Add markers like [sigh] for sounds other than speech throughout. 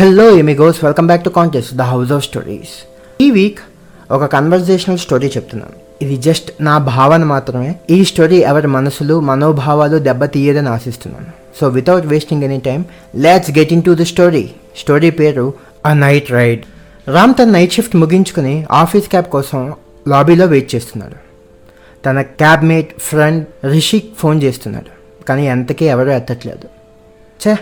Hello amigos welcome back to contest the house of stories ఈ week ఒక conversational story చెప్తున్నాను. ఇది just నా భావన మాత్రమే. ఈ స్టోరీ ఎవరి మనసులు మనోభావాలు దెబ్బతీయదని ఆశిస్తున్నాను. So without wasting any time let's get into the story story పేరు అ నైట్ రైడ్ రామ్ తన నైట్ షిఫ్ట్ ముగించుకుని ఆఫీస్ క్యాబ్ కోసం లాబీలో వెయిట్ చేస్తున్నాడు. తన క్యాబ్మేట్ ఫ్రెండ్ రిషిక్ ఫోన్ చేస్తున్నాడు. కానీ ఎంతకీ ఎవరూ ఎత్తట్లేదు. చే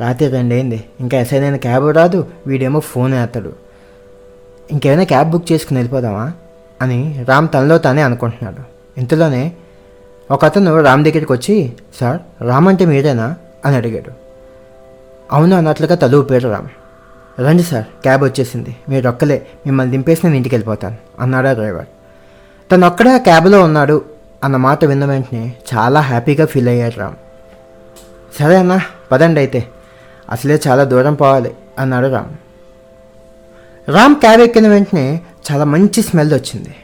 రాత్రి రెండైంది ఇంకా అసైన్ క్యాబ్ రాదు వీడేమో ఫోన్ వేస్తాడు. ఇంకేమైనా క్యాబ్ బుక్ చేసుకుని వెళ్ళిపోదామా అని రామ్ తనలో తానే అనుకుంటున్నాడు. ఇంతలోనే ఒక అతను రామ్ దగ్గరికి వచ్చి సార్ రామ్ అంటే మీరేనా? అని అడిగాడు. అవును అన్నట్లుగా తల ఊపాడు రామ్. రండి సార్ క్యాబ్ వచ్చేసింది. మీరు ఒక్కలే మిమ్మల్ని దింపేసి నేను ఇంటికి వెళ్ళిపోతాను అన్నాడా డ్రైవర్. తను ఒక్కడే ఆ క్యాబ్లో ఉన్నాడు అన్న మాట విన్న వెంటనే చాలా హ్యాపీగా ఫీల్ అయ్యాడు రామ్. సరే అన్న పదండి అయితే. అసలే చాలా దూరం పోవాలి అన్నాడు రామ్ రామ్ క్యాబ్ ఎక్కిన వెంటనే చాలా మంచి స్మెల్ వచ్చింది.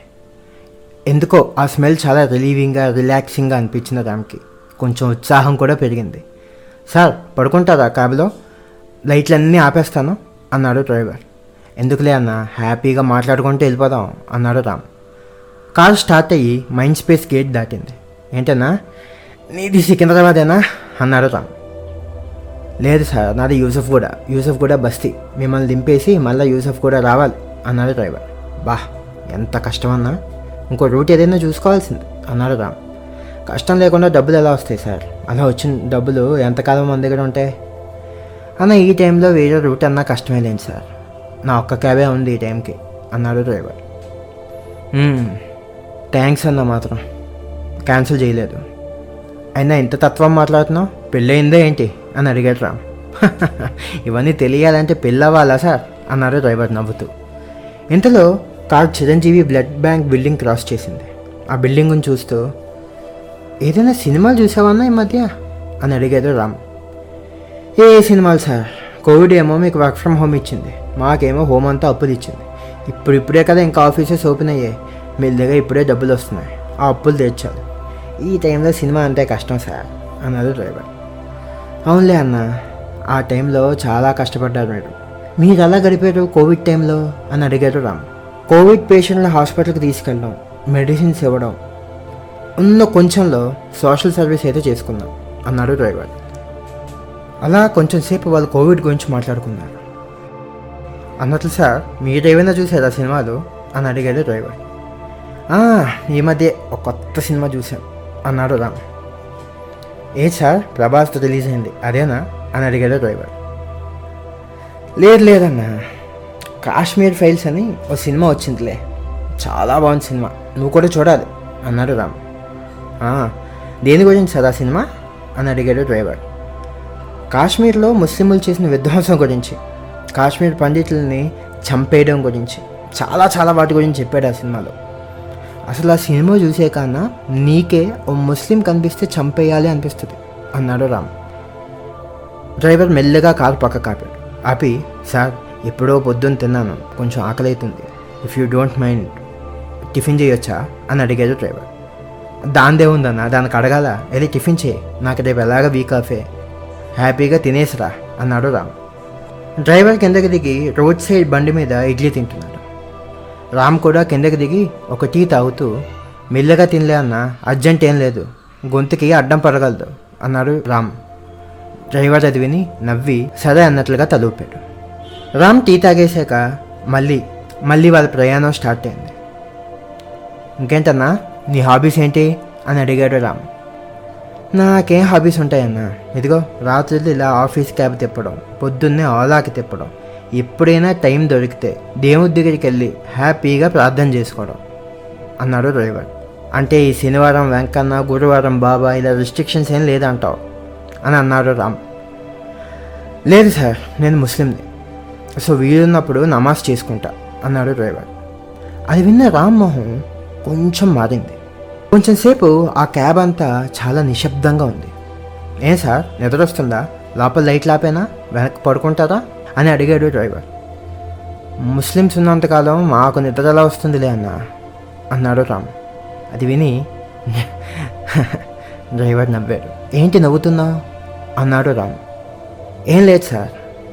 ఎందుకో ఆ స్మెల్ చాలా రిలీవింగ్గా రిలాక్సింగ్గా అనిపించింది రామ్కి. కొంచెం ఉత్సాహం కూడా పెరిగింది. సార్ పడుకుంటారా క్యాబ్లో? లైట్లన్నీ ఆపేస్తాను అన్నాడు డ్రైవర్. ఎందుకులే అన్న హ్యాపీగా మాట్లాడుకుంటూ వెళ్ళిపోదాం అన్నాడు రామ్. కారు స్టార్ట్ అయ్యి మైండ్ స్పేస్ గేట్ దాటింది. ఏంటన్నా? నీది సికింద్రాబాదేనా? అన్నాడు రామ్. లేదు సార్ నాది యూసఫ్ కూడా. యూసఫ్ కూడా బస్తీ. మిమ్మల్ని దింపేసి మళ్ళీ యూసఫ్ కూడా రావాలి అన్నాడు డ్రైవర్. బా ఎంత కష్టమన్నా. ఇంకో రూట్ ఏదైనా చూసుకోవాల్సింది అన్నాడు రామ్. కష్టం లేకుండా డబ్బులు ఎలా వస్తాయి సార్? అలా వచ్చిన డబ్బులు ఎంతకాలం మన దగ్గర ఉంటాయి? అన్న ఈ టైంలో వేరే రూట్ అన్నా కష్టమే లేదు సార్. నా ఒక్క క్యాబే ఉంది ఈ టైంకి అన్నాడు డ్రైవర్. థ్యాంక్స్ అన్న మాత్రం. క్యాన్సిల్ చేయలేదు. అయినా ఇంత తత్వం మాట్లాడుతున్నావు? పెళ్ళయిందే ఏంటి? అని అడిగాడు రామ్. [laughs] ఇవన్నీ తెలియాలంటే పెళ్ళవ్వాలా సార్? అన్నారు డ్రైవర్ నవ్వుతూ. ఇంతలో car Chiranjeevi blood bank building cross చేసింది. ఆ బిల్డింగ్ని చూస్తూ ఏదైనా సినిమాలు చూసావన్నా ఈ మధ్య? అని అడిగాడు రామ్. ఏ సినిమాలు సార్? కోవిడ్ ఏమో మీకు వర్క్ ఫ్రమ్ హోమ్ ఇచ్చింది. మాకేమో హోమ్ అంతా అప్పులు ఇచ్చింది. ఇప్పుడు ఇప్పుడే కదా ఇంకా ఆఫీసెస్ ఓపెన్ అయ్యాయి. మీ దగ్గర ఇప్పుడే డబ్బులు వస్తున్నాయి. ఆ అప్పులు తెచ్చాలి ఈ టైంలో సినిమా అంటే కష్టం సార్ అన్నారు డ్రైవర్. అవునులే అన్న ఆ టైంలో చాలా కష్టపడ్డారు మీరు మీరు ఎలా గడిపారు కోవిడ్ టైంలో? అని అడిగారు రామ్. కోవిడ్ పేషెంట్ల హాస్పిటల్కి తీసుకెళ్ళడం మెడిసిన్స్ ఇవ్వడం ఉన్న కొంచెంలో సోషల్ సర్వీస్ అయితే చేసుకుందాం అన్నాడు డ్రైవర్. అలా కొంచెం సేపు వాళ్ళు కోవిడ్ గురించి మాట్లాడుకున్నారు. అన్నట్లు సార్ మీరు ఏమైనా చూసారా సినిమాలు? అని అడిగాడు డ్రైవర్. ఈ మధ్య ఒక కొత్త సినిమా చూశాం అన్నాడు రామ్. ఏ సార్ ప్రభాస్తో రిలీజ్ అయింది. అదేనా? అని అడిగాడు డ్రైవర్. లేదు లేదన్నా. కాశ్మీర్ ఫైల్స్ అని ఓ సినిమా వచ్చిందిలే. చాలా బాగుంది సినిమా. నువ్వు కూడా చూడాలి అన్నాడు రామ్. దేని గురించి సార్ ఆ సినిమా? అని అడిగాడు డ్రైవర్. కాశ్మీర్లో ముస్లింలు చేసిన విధ్వంసం గురించి కాశ్మీర్ పండితుల్ని చంపేయడం గురించి చాలా చాలా వాటి గురించి చెప్పాడు ఆ సినిమాలో. అసలు ఆ సినిమా చూసే కన్నా నీకే ఓ ముస్లిం కనిపిస్తే చంపేయాలి అనిపిస్తుంది. అన్నాడు రామ్. డ్రైవర్ మెల్లగా కారు పక్క కాపాడు ఆపి సార్ ఎప్పుడో పొద్దున్న తిన్నాను. కొంచెం ఆకలి అవుతుంది if you don't mind tiffin చేయొచ్చా? అని అడిగాడు డ్రైవర్. దాందే ఉందన్న దానికి అడగాల? వెళ్ళి టిఫిన్ చేయి. నాకు రేపు ఎలాగ వీక్ ఆఫే హ్యాపీగా తినేసిరా అన్నాడు రామ్. డ్రైవర్ కిందకి దిగి రోడ్ సైడ్ బండి మీద ఇడ్లీ తింటున్నాడు. రామ్ కూడా కిందకి దిగి ఒక టీ తాగుతూ మెల్లగా తినలే అన్న అర్జెంట్ ఏం లేదు. గొంతుకి అడ్డం పడగలదు అన్నాడు రామ్. డ్రైవర్ అది విని నవ్వి సరే అన్నట్లుగా తలూపాడు. రామ్ టీ తాగేశాక మళ్ళీ మళ్ళీ వాళ్ళ ప్రయాణం స్టార్ట్ అయింది. ఇంకేంటన్నా నీ హాబీస్ ఏంటి? అని అడిగాడు రామ్. నాకేం హాబీస్ ఉంటాయన్నా ఇదిగో రాత్రులు ఇలా ఆఫీస్ క్యాబ్ తిప్పడం పొద్దున్నే ఓలాకి తిప్పడం ఎప్పుడైనా టైం దొరికితే దేవుడి దగ్గరికి వెళ్ళి హ్యాపీగా ప్రార్థన చేసుకోవడం అన్నాడు డ్రైవర్. అంటే ఈ శనివారం వెంకన్న గురువారం బాబా ఇలా రిస్ట్రిక్షన్స్ ఏం లేదంటావు అని అన్నాడు రామ్. లేదు సార్ నేను ముస్లింని. సో వీలున్నప్పుడు నమాజ్ చేసుకుంటా అన్నాడు డ్రైవర్. అది విన్న రామ్మోహన్ కొంచెం మారింది. కొంచెం సేపు ఆ క్యాబ్ అంతా చాలా నిశ్శబ్దంగా ఉంది. ఏం సార్ నిద్ర వస్తుందా? లోపల లైట్ లాపేనా? వెనక్కి పడుకుంటారా? అని అడిగాడు డ్రైవర్. ముస్లిమ్స్ ఉన్నంతకాలం మాకు నిద్రలా వస్తుందిలే అన్న అన్నాడు రామ్. అది విని [laughs] డ్రైవర్ నవ్వాడు. ఏంటి నవ్వుతున్నావు అన్నాడు రామ్. ఏం లేదు సార్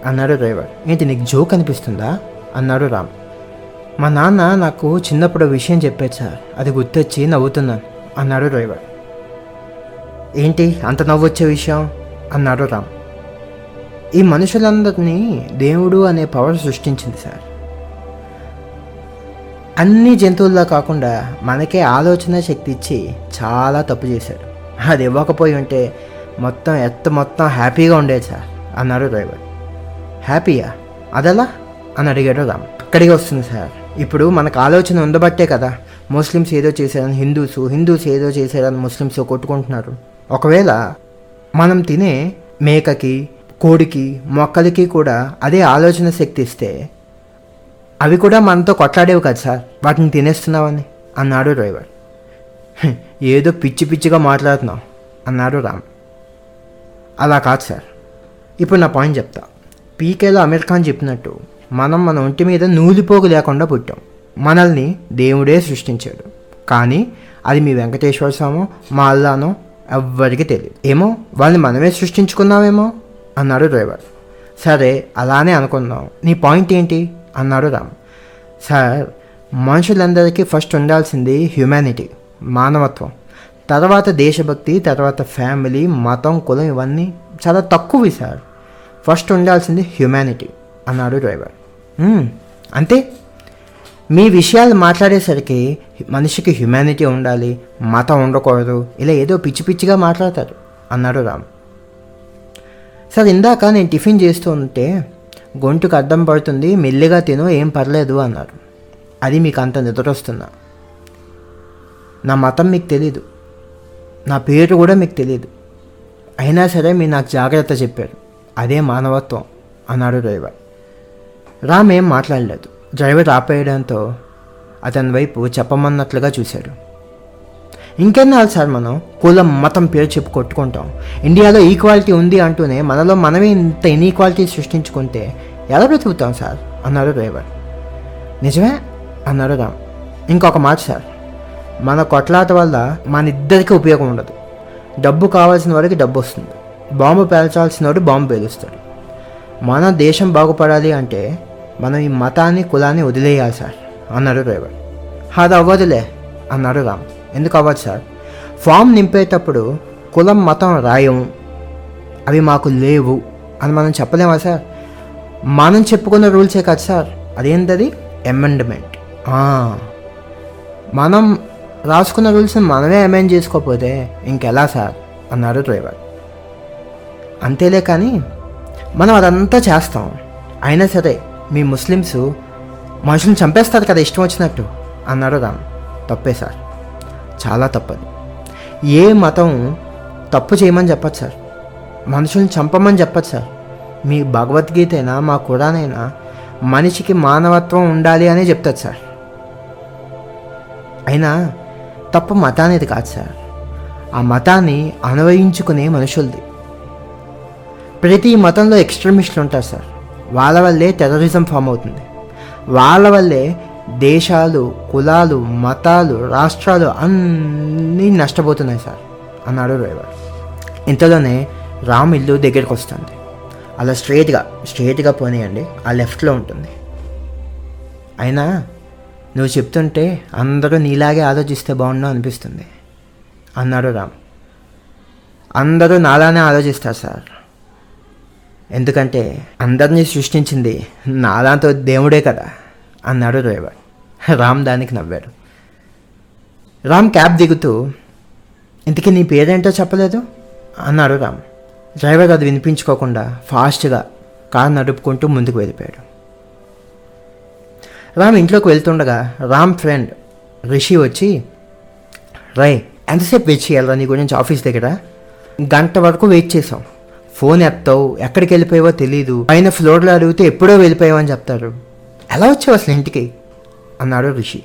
అన్నాడు డ్రైవర్. ఏంటి నీకు జోక్ అనిపిస్తుందా? అన్నాడు రామ్. మా నాన్న నాకు చిన్నప్పుడు విషయం చెప్పాడు సార్. అది గుర్తొచ్చి నవ్వుతున్నాను అన్నాడు డ్రైవర్. ఏంటి అంత నవ్వొచ్చే విషయం? అన్నాడు రామ్. ఈ మనుషులందరినీ దేవుడు అనే పవర్ సృష్టించింది సార్. అన్ని జంతువుల్లో కాకుండా మనకే ఆలోచన శక్తి ఇచ్చి చాలా తప్పు చేశాడు. అది ఇవ్వకపోయి ఉంటే మొత్తం ఎత్త మొత్తం హ్యాపీగా ఉండేది సార్ అన్నారు డ్రైవర్. హ్యాపీయా? అదలా? అని అడిగాడు రామ్. అక్కడికి వస్తుంది సార్. ఇప్పుడు మనకు ఆలోచన ఉండబట్టే కదా ముస్లిమ్స్ ఏదో చేశారని హిందూస్ హిందూస్ ఏదో చేశారని ముస్లిమ్స్ కొట్టుకుంటున్నారు. ఒకవేళ మనం తినే మేకకి కోడికి మొక్కలకి కూడా అదే ఆలోచన శక్తి ఇస్తే అవి కూడా మనతో కొట్లాడేవి కదా సార్. వాటిని తినేస్తున్నావని అన్నాడు డ్రైవర్. ఏదో పిచ్చి పిచ్చిగా మాట్లాడుతున్నావు అన్నాడు రామ్. అలా కాదు సార్. ఇప్పుడు నా పాయింట్ చెప్తా. పీకేలో అమీర్ ఖాన్ చెప్పినట్టు మనం మన ఒంటి మీద నూలిపోగు లేకుండా పుట్టాం. మనల్ని దేవుడే సృష్టించాడు. కానీ అది మీ వెంకటేశ్వర స్వామో మా అల్లానో ఎవ్వరికి తెలియదు ఏమో వాళ్ళని మనమే సృష్టించుకున్నామేమో? అన్నాడు డ్రైవర్. సరే అలానే అనుకుందాం. నీ పాయింట్ ఏంటి? అన్నాడు రామ్. సార్ మనుషులందరికీ ఫస్ట్ ఉండాల్సింది హ్యుమానిటీ మానవత్వం. తర్వాత దేశభక్తి తర్వాత ఫ్యామిలీ మతం కులం ఇవన్నీ చాలా తక్కువవి సార్. ఫస్ట్ ఉండాల్సింది హ్యుమానిటీ అన్నాడు డ్రైవర్. అంతే. మీ విషయాలు మాట్లాడేసరికి మనిషికి హ్యుమానిటీ ఉండాలి మతం ఉండకూడదు ఇలా ఏదో పిచ్చి పిచ్చిగా మాట్లాడతారు అన్నాడు రామ్. సార్ ఇందాక నేను టిఫిన్ చేస్తూ ఉంటే గొంతుకు అడ్డం పడుతుంది మెల్లిగా తిను ఏం పర్లేదు అన్నారు. అది మీకు అంత నిద్రొస్తున్నా నా మతం మీకు తెలీదు. నా పేరు కూడా మీకు తెలియదు అయినా సరే మీరు నాకు జాగ్రత్త చెప్పారు. అదే మానవత్వం అన్నాడు డ్రైవర్. రామ్ ఏం మాట్లాడలేదు. డ్రైవర్ ఆపేయడంతో అతని వైపు చెప్పమన్నట్లుగా చూశాడు. ఇంకెన్నాళ్ళు సార్ మనం? కులం మతం పేరు చెప్పి కొట్టుకుంటాం. ఇండియాలో ఈక్వాలిటీ ఉంది అంటూనే మనలో మనమే ఇంత ఇన్ఈక్వాలిటీ సృష్టించుకుంటే ఎలా బ్రతుకుతాం సార్? అన్నారు డ్రైవర్ నిజమే? అన్నారు రామ్. ఇంకొక మాట సార్. మన కొట్లాట వల్ల మన ఇద్దరికీ ఉపయోగం ఉండదు. డబ్బు కావాల్సిన వాడికి డబ్బు వస్తుంది. బాంబు పేల్చాల్సిన వాడు బాంబు పేలుస్తాడు. మన దేశం బాగుపడాలి అంటే మనం ఈ మతాన్ని కులాన్ని వదిలేయాలి సార్ అన్నాడు డ్రైవర్ అది అవ్వదులే అన్నాడు రామ్. ఎందుకు అవ్వదు సార్? ఫామ్ నింపేటప్పుడు కులం మతం రాయం. అవి మాకు లేవు అని మనం చెప్పలేమా సార్? మనం చెప్పుకున్న రూల్సే కాదు సార్. అదేంటది అమెండ్మెంట్. మనం రాసుకున్న రూల్స్ని మనమే అమెండ్ చేసుకోకపోతే ఇంకెలా సార్? అన్నాడు డ్రైవర్. అంతేలే కానీ మనం అదంతా చేస్తాం. అయినా సరే మీ ముస్లిమ్స్ మనుషులను చంపేస్తారు కదా ఇష్టం వచ్చినట్టు అన్నాడు రామ్. తప్పే సార్. చాలా తప్పది. ఏ మతం తప్పు చేయమని చెప్పచ్చు సార్. మనుషుల్ని చంపమని చెప్పచ్చు సార్. మీ భగవద్గీత అయినా మా కురానైనా మనిషికి మానవత్వం ఉండాలి అనే చెప్తుంది సార్. అయినా తప్పు మతానేది కాదు సార్. ఆ మతాన్ని అనువయించుకునే మనుషులది. ప్రతి మతంలో ఎక్స్ట్రీమిస్టులు ఉంటారు సార్. వాళ్ళ వల్లే టెర్రరిజం ఫామ్ అవుతుంది. వాళ్ళ వల్లే దేశాలు కులాలు మతాలు రాష్ట్రాలు అన్నీ నష్టపోతున్నాయి సార్ అన్నాడు డ్రైవర్. ఇంతలోనే రామ్ ఇల్లు దగ్గరికి వస్తుంది. అలా స్ట్రేట్గా స్ట్రేట్గా పోనీయండి ఆ లెఫ్ట్లో ఉంటుంది. అయినా నువ్వు చెప్తుంటే అందరూ నీలాగే ఆలోచిస్తే బాగుండు అనిపిస్తుంది అన్నాడు రామ్. అందరూ నాలానే ఆలోచిస్తారు సార్. ఎందుకంటే అందరినీ సృష్టించింది నాలాంతో దేవుడే కదా. అన్నాడు డ్రైవర్ రామ్ దానికి నవ్వాడు. రామ్ క్యాబ్ దిగుతూ ఇంతకీ నీ పేరేంటో చెప్పలేదు? అన్నాడు రామ్. డ్రైవర్ అది వినిపించుకోకుండా ఫాస్ట్గా కార్ నడుపుకుంటూ ముందుకు వెళ్ళిపోయాడు. రామ్ ఇంట్లోకి వెళ్తుండగా రామ్ ఫ్రెండ్ రిషి వచ్చి రై ఎంతసేపు వెయిట్ చేయాలరా నీ గురించి ఆఫీస్ దగ్గర? గంట వరకు వెయిట్ చేసాం ఫోన్ ఎత్తావు ఎక్కడికి వెళ్ళిపోయావో తెలీదు. పైన ఫ్లోర్లో అడిగితే ఎప్పుడో వెళ్ళిపోయావు అని చెప్తారు. ఎలా వచ్చావు అసలు ఇంటికి? అన్నాడు రిషి.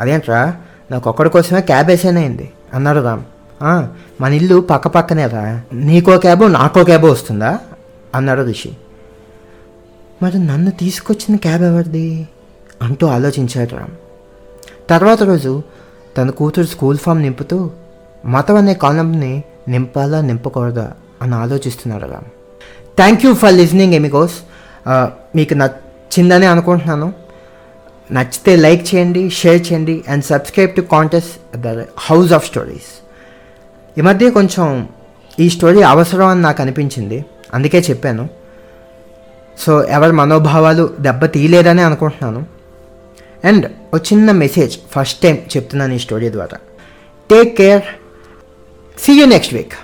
అదేంట్రా నాకు ఒక్కడి కోసమే క్యాబ్ వేసేనైంది అన్నాడు రామ్. మన ఇల్లు పక్క పక్కనే రా. నీకో క్యాబు నాకో క్యాబు వస్తుందా? అన్నాడు రిషి. మరి నన్ను తీసుకొచ్చిన క్యాబ్ ఎవరిది? అంటూ ఆలోచించాడు రామ్. తర్వాత రోజు తన కూతురు స్కూల్ ఫామ్ నింపుతూ మతం అనే కాలంని నింపాలా నింపకూడదా? అని ఆలోచిస్తున్నాడు Ram. Thank you for listening amigos. మీకు మీకు నచ్చిందని అనుకుంటున్నాను. నచ్చితే లైక్ చేయండి షేర్ చేయండి and subscribe to contest the house of stories. ఈ మధ్య కొంచెం ఈ స్టోరీ అవసరం అని నాకు అనిపించింది. అందుకే చెప్పాను. సో ఎవరి మనోభావాలు దెబ్బ తీయలేదని అనుకుంటున్నాను. అండ్ ఒక చిన్న మెసేజ్ ఫస్ట్ టైం చెప్తున్నాను ఈ స్టోరీ ద్వారా. Take care. See you next week